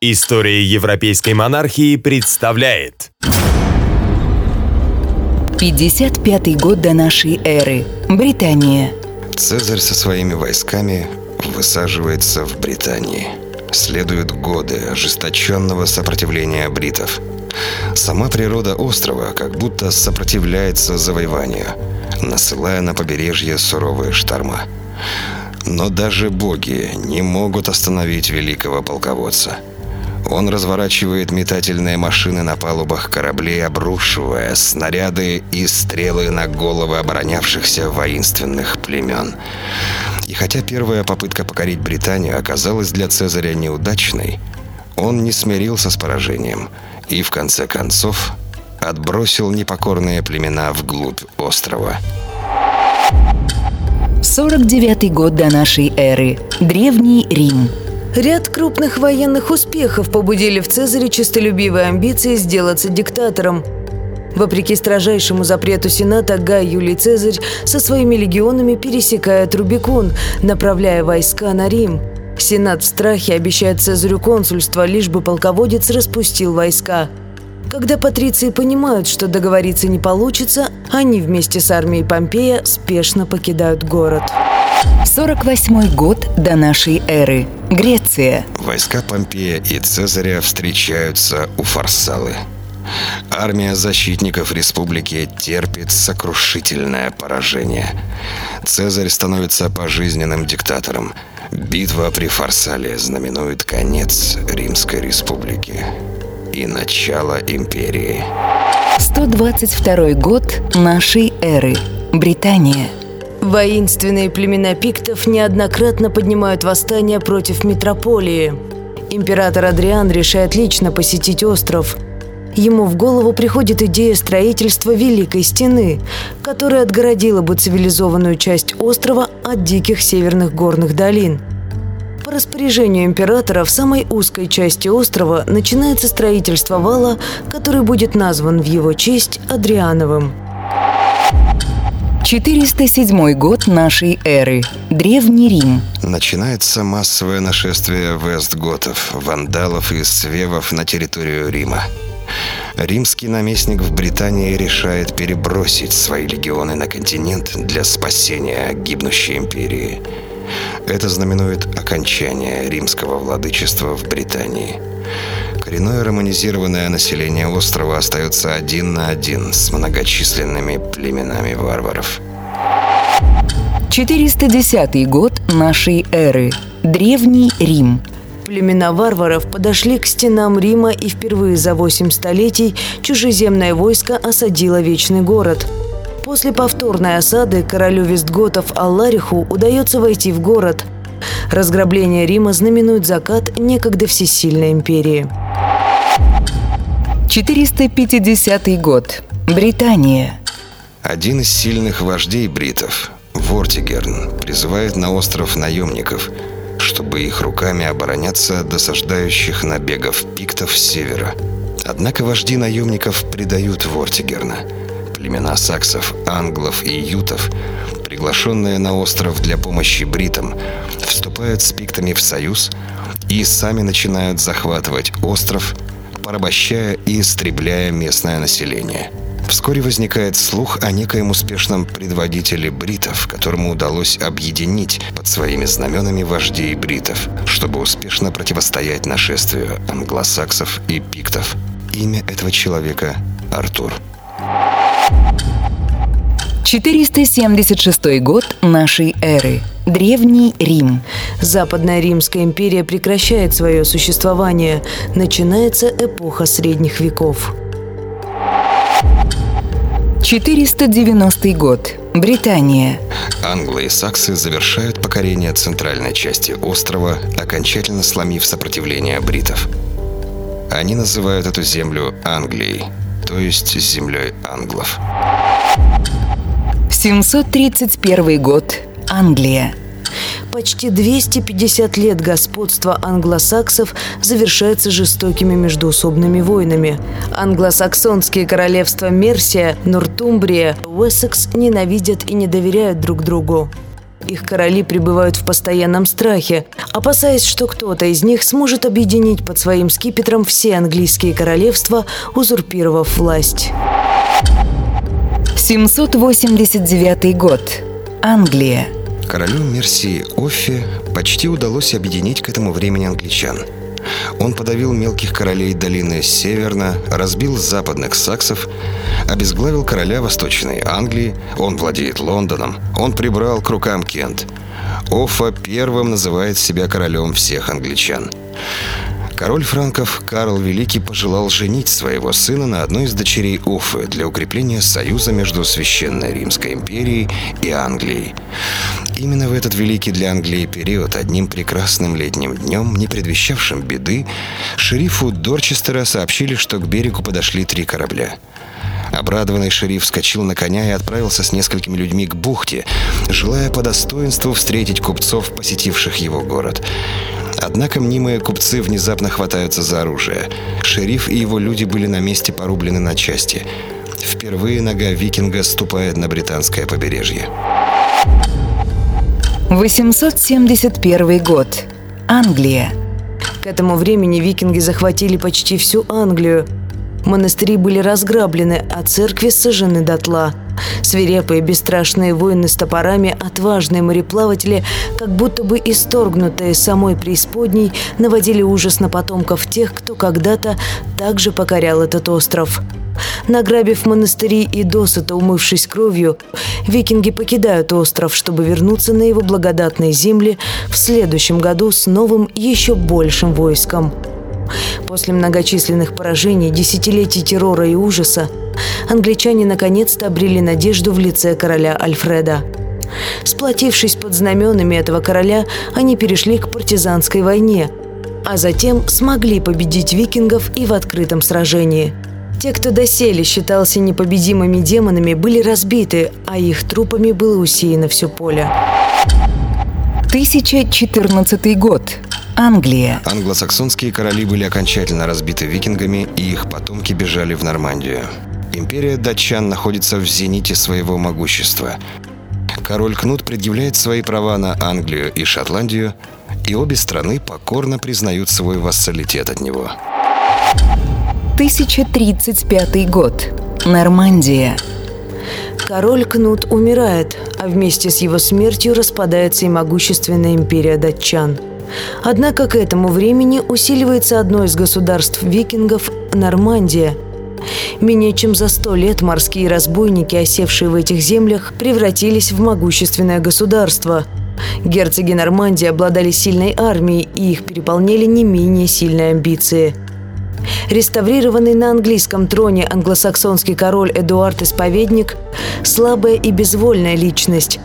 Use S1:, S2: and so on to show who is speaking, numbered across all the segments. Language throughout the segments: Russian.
S1: История европейской монархии представляет
S2: 55 год до нашей эры. Британия.
S3: Цезарь со своими войсками высаживается в Британии. Следуют годы ожесточенного сопротивления бритов. Сама природа острова как будто сопротивляется завоеванию, насылая на побережье суровые шторма. Но даже боги не могут остановить великого полководца – он разворачивает метательные машины на палубах кораблей, обрушивая снаряды и стрелы на головы оборонявшихся воинственных племен. И хотя первая попытка покорить Британию оказалась для Цезаря неудачной, он не смирился с поражением и, в конце концов, отбросил непокорные племена вглубь острова.
S2: 49 год до нашей эры. Древний Рим.
S4: Ряд крупных военных успехов побудили в Цезаре честолюбивые амбиции сделаться диктатором. Вопреки строжайшему запрету Сената, Гай Юлий Цезарь со своими легионами пересекает Рубикон, направляя войска на Рим. Сенат в страхе обещает Цезарю консульство, лишь бы полководец распустил войска. Когда патриции понимают, что договориться не получится, они вместе с армией Помпея спешно покидают город.
S2: 48 год до нашей эры. Греция.
S3: Войска Помпея и Цезаря встречаются у Фарсалы. Армия защитников республики терпит сокрушительное поражение. Цезарь становится пожизненным диктатором. Битва при Фарсале знаменует конец Римской республики и начало империи.
S2: 122 год нашей эры. Британия.
S4: Воинственные племена пиктов неоднократно поднимают восстание против метрополии. Император Адриан решает лично посетить остров. Ему в голову приходит идея строительства Великой Стены, которая отгородила бы цивилизованную часть острова от диких северных горных долин. По распоряжению императора в самой узкой части острова начинается строительство вала, который будет назван в его честь Адриановым.
S2: 407 год нашей эры. Древний Рим.
S3: Начинается массовое нашествие вестготов, вандалов и свевов на территорию Рима. Римский наместник в Британии решает перебросить свои легионы на континент для спасения гибнущей империи. Это знаменует окончание римского владычества в Британии. Коренное романизированное население острова остается один на один с многочисленными племенами варваров.
S2: 410 год нашей эры. Древний Рим.
S4: Племена варваров подошли к стенам Рима, и впервые за восемь столетий чужеземное войско осадило Вечный город. После повторной осады королю Вестготов Аллариху удается войти в город. Разграбление Рима знаменует закат некогда всесильной империи.
S2: 450 год. Британия.
S3: Один из сильных вождей бритов, Вортигерн, призывает на остров наемников, чтобы их руками обороняться от досаждающих набегов пиктов с севера. Однако вожди наемников предают Вортигерна. Племена саксов, англов и ютов, приглашенные на остров для помощи бритам, вступают с пиктами в союз и сами начинают захватывать остров – порабощая и истребляя местное население. Вскоре возникает слух о некоем успешном предводителе бритов, которому удалось объединить под своими знаменами вождей бритов, чтобы успешно противостоять нашествию англосаксов и пиктов. Имя этого человека – Артур.
S2: 476 год нашей эры. Древний Рим.
S4: Западная Римская империя прекращает свое существование. Начинается эпоха средних веков.
S2: 490 год. Британия.
S3: Англы и саксы завершают покорение центральной части острова, окончательно сломив сопротивление бритов. Они называют эту землю Англией, то есть землей англов.
S2: 731 год. Англия.
S4: Почти 250 лет господства англосаксов завершается жестокими междуусобными войнами. Англосаксонские королевства Мерсия, Нортумбрия, Уэссекс ненавидят и не доверяют друг другу. Их короли пребывают в постоянном страхе, опасаясь, что кто-то из них сможет объединить под своим скипетром все английские королевства, узурпировав власть.
S2: 789 год. Англия.
S3: Королю Мерсии Оффе почти удалось объединить к этому времени англичан. Он подавил мелких королей долины Северна, разбил западных саксов, обезглавил короля Восточной Англии, он владеет Лондоном, он прибрал к рукам Кент. Оффа первым называет себя королем всех англичан. Король франков Карл Великий пожелал женить своего сына на одной из дочерей Уфы для укрепления союза между Священной Римской империей и Англией. Именно в этот великий для Англии период, одним прекрасным летним днем, не предвещавшим беды, шерифу Дорчестера сообщили, что к берегу подошли три корабля. Обрадованный шериф вскочил на коня и отправился с несколькими людьми к бухте, желая по достоинству встретить купцов, посетивших его город. Однако мнимые купцы внезапно хватаются за оружие. Шериф и его люди были на месте порублены на части. Впервые нога викинга ступает на британское побережье.
S2: 871 год. Англия.
S4: К этому времени викинги захватили почти всю Англию. Монастыри были разграблены, а церкви сожжены дотла – Свирепые, бесстрашные воины с топорами, отважные мореплаватели, как будто бы исторгнутые самой преисподней, наводили ужас на потомков тех, кто когда-то также покорял этот остров. Награбив монастыри и досыта умывшись кровью, викинги покидают остров, чтобы вернуться на его благодатные земли в следующем году с новым еще большим войском. После многочисленных поражений, десятилетий террора и ужаса, англичане наконец-то обрели надежду в лице короля Альфреда. Сплотившись под знаменами этого короля, они перешли к партизанской войне, а затем смогли победить викингов и в открытом сражении. Те, кто доселе считался непобедимыми демонами, были разбиты, а их трупами было усеяно все поле.
S2: 1014 год. Англия.
S3: Англосаксонские короли были окончательно разбиты викингами, и их потомки бежали в Нормандию. Империя датчан находится в зените своего могущества. Король Кнут предъявляет свои права на Англию и Шотландию, и обе страны покорно признают свой вассалитет от него.
S2: 1035 год. Нормандия.
S4: Король Кнут умирает, а вместе с его смертью распадается и могущественная империя датчан. Однако к этому времени усиливается одно из государств викингов – Нормандия – Менее чем за сто лет морские разбойники, осевшие в этих землях, превратились в могущественное государство. Герцоги Нормандии обладали сильной армией, и их переполняли не менее сильные амбиции. Реставрированный на английском троне англосаксонский король Эдуард Исповедник – слабая и безвольная личность.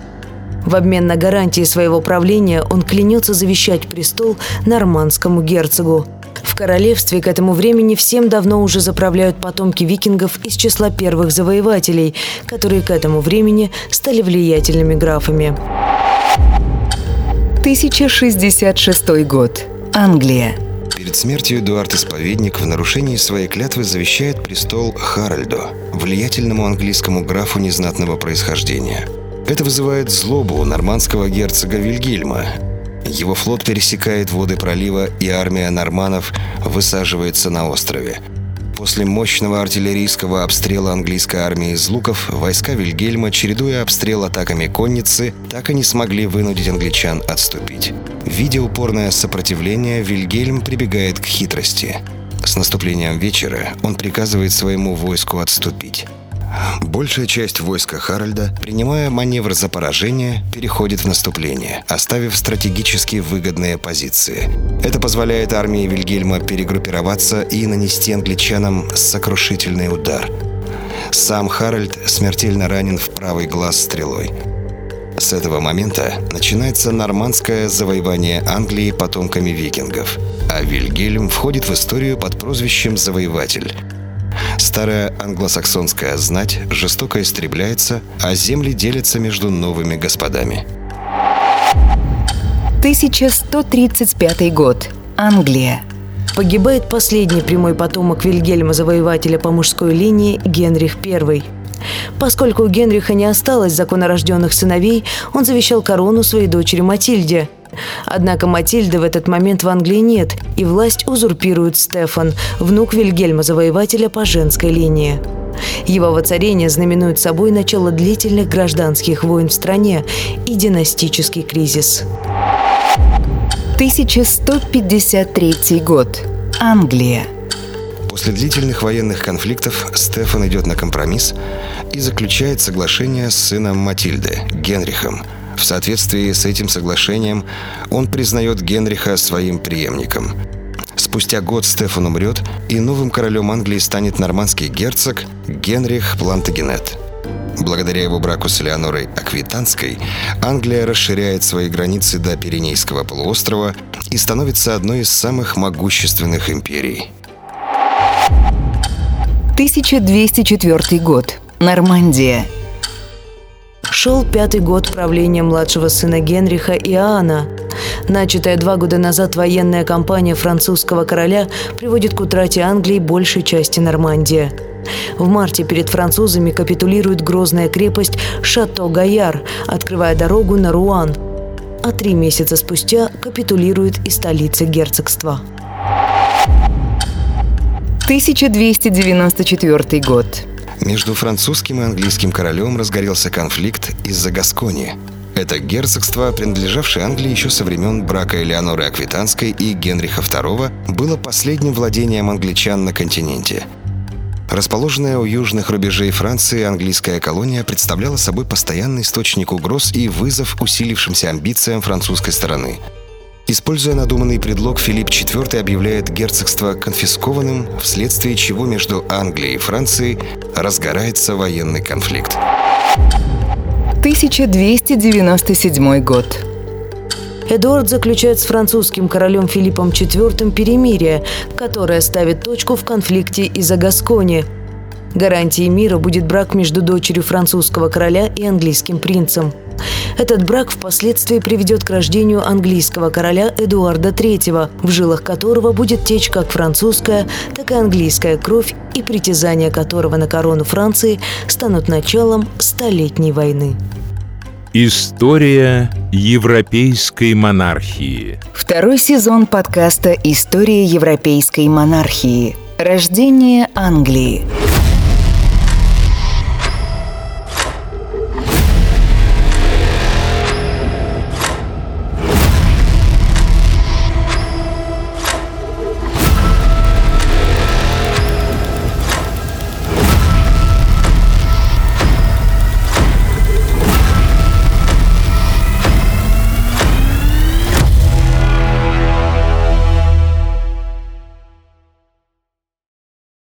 S4: В обмен на гарантии своего правления он клянется завещать престол нормандскому герцогу. В королевстве к этому времени всем давно уже заправляют потомки викингов из числа первых завоевателей, которые к этому времени стали влиятельными графами.
S2: 1066 год. Англия.
S3: Перед смертью Эдуард Исповедник в нарушении своей клятвы завещает престол Харальду, влиятельному английскому графу незнатного происхождения. Это вызывает злобу у нормандского герцога Вильгельма, его флот пересекает воды пролива, и армия норманов высаживается на острове. После мощного артиллерийского обстрела английской армии из луков, войска Вильгельма, чередуя обстрел атаками конницы, так и не смогли вынудить англичан отступить. Видя упорное сопротивление, Вильгельм прибегает к хитрости. С наступлением вечера он приказывает своему войску отступить. Большая часть войска Харальда, принимая маневр за поражение, переходит в наступление, оставив стратегически выгодные позиции. Это позволяет армии Вильгельма перегруппироваться и нанести англичанам сокрушительный удар. Сам Харальд смертельно ранен в правый глаз стрелой. С этого момента начинается нормандское завоевание Англии потомками викингов, а Вильгельм входит в историю под прозвищем «Завоеватель», Старая англосаксонская знать жестоко истребляется, а земли делятся между новыми господами.
S2: 1135 год. Англия.
S4: Погибает последний прямой потомок Вильгельма Завоевателя по мужской линии Генрих I. Поскольку у Генриха не осталось законорожденных сыновей, он завещал корону своей дочери Матильде. Однако Матильды в этот момент в Англии нет, и власть узурпирует Стефан, внук Вильгельма Завоевателя по женской линии. Его воцарение знаменует собой начало длительных гражданских войн в стране и династический кризис.
S2: 1153 год. Англия.
S3: После длительных военных конфликтов Стефан идет на компромисс и заключает соглашение с сыном Матильды, Генрихом. В соответствии с этим соглашением он признает Генриха своим преемником. Спустя год Стефан умрет, и новым королем Англии станет нормандский герцог Генрих Плантагенет. Благодаря его браку с Леонорой Аквитанской, Англия расширяет свои границы до Пиренейского полуострова и становится одной из самых могущественных империй.
S2: 1204 год. Нормандия.
S4: Шел пятый год правления младшего сына Генриха Иоанна. Начатая два года назад военная кампания французского короля приводит к утрате Англии большей части Нормандии. В марте перед французами капитулирует грозная крепость Шато-Гаяр, открывая дорогу на Руан. А три месяца спустя капитулирует и столица герцогства.
S2: 1294 год.
S3: Между французским и английским королем разгорелся конфликт из-за Гаскони. Это герцогство, принадлежавшее Англии еще со времен брака Элеоноры Аквитанской и Генриха II, было последним владением англичан на континенте. Расположенная у южных рубежей Франции, английская колония представляла собой постоянный источник угроз и вызов усилившимся амбициям французской стороны – Используя надуманный предлог, Филипп IV объявляет герцогство конфискованным, вследствие чего между Англией и Францией разгорается военный конфликт.
S2: 1297 год.
S4: Эдуард заключает с французским королем Филиппом IV перемирие, которое ставит точку в конфликте из-за Гаскони. Гарантией мира будет брак между дочерью французского короля и английским принцем – этот брак впоследствии приведет к рождению английского короля Эдуарда III, в жилах которого будет течь как французская, так и английская кровь, и притязания которого на корону Франции станут началом Столетней войны.
S5: История европейской монархии.
S2: Второй сезон подкаста «История европейской монархии. Рождение Англии».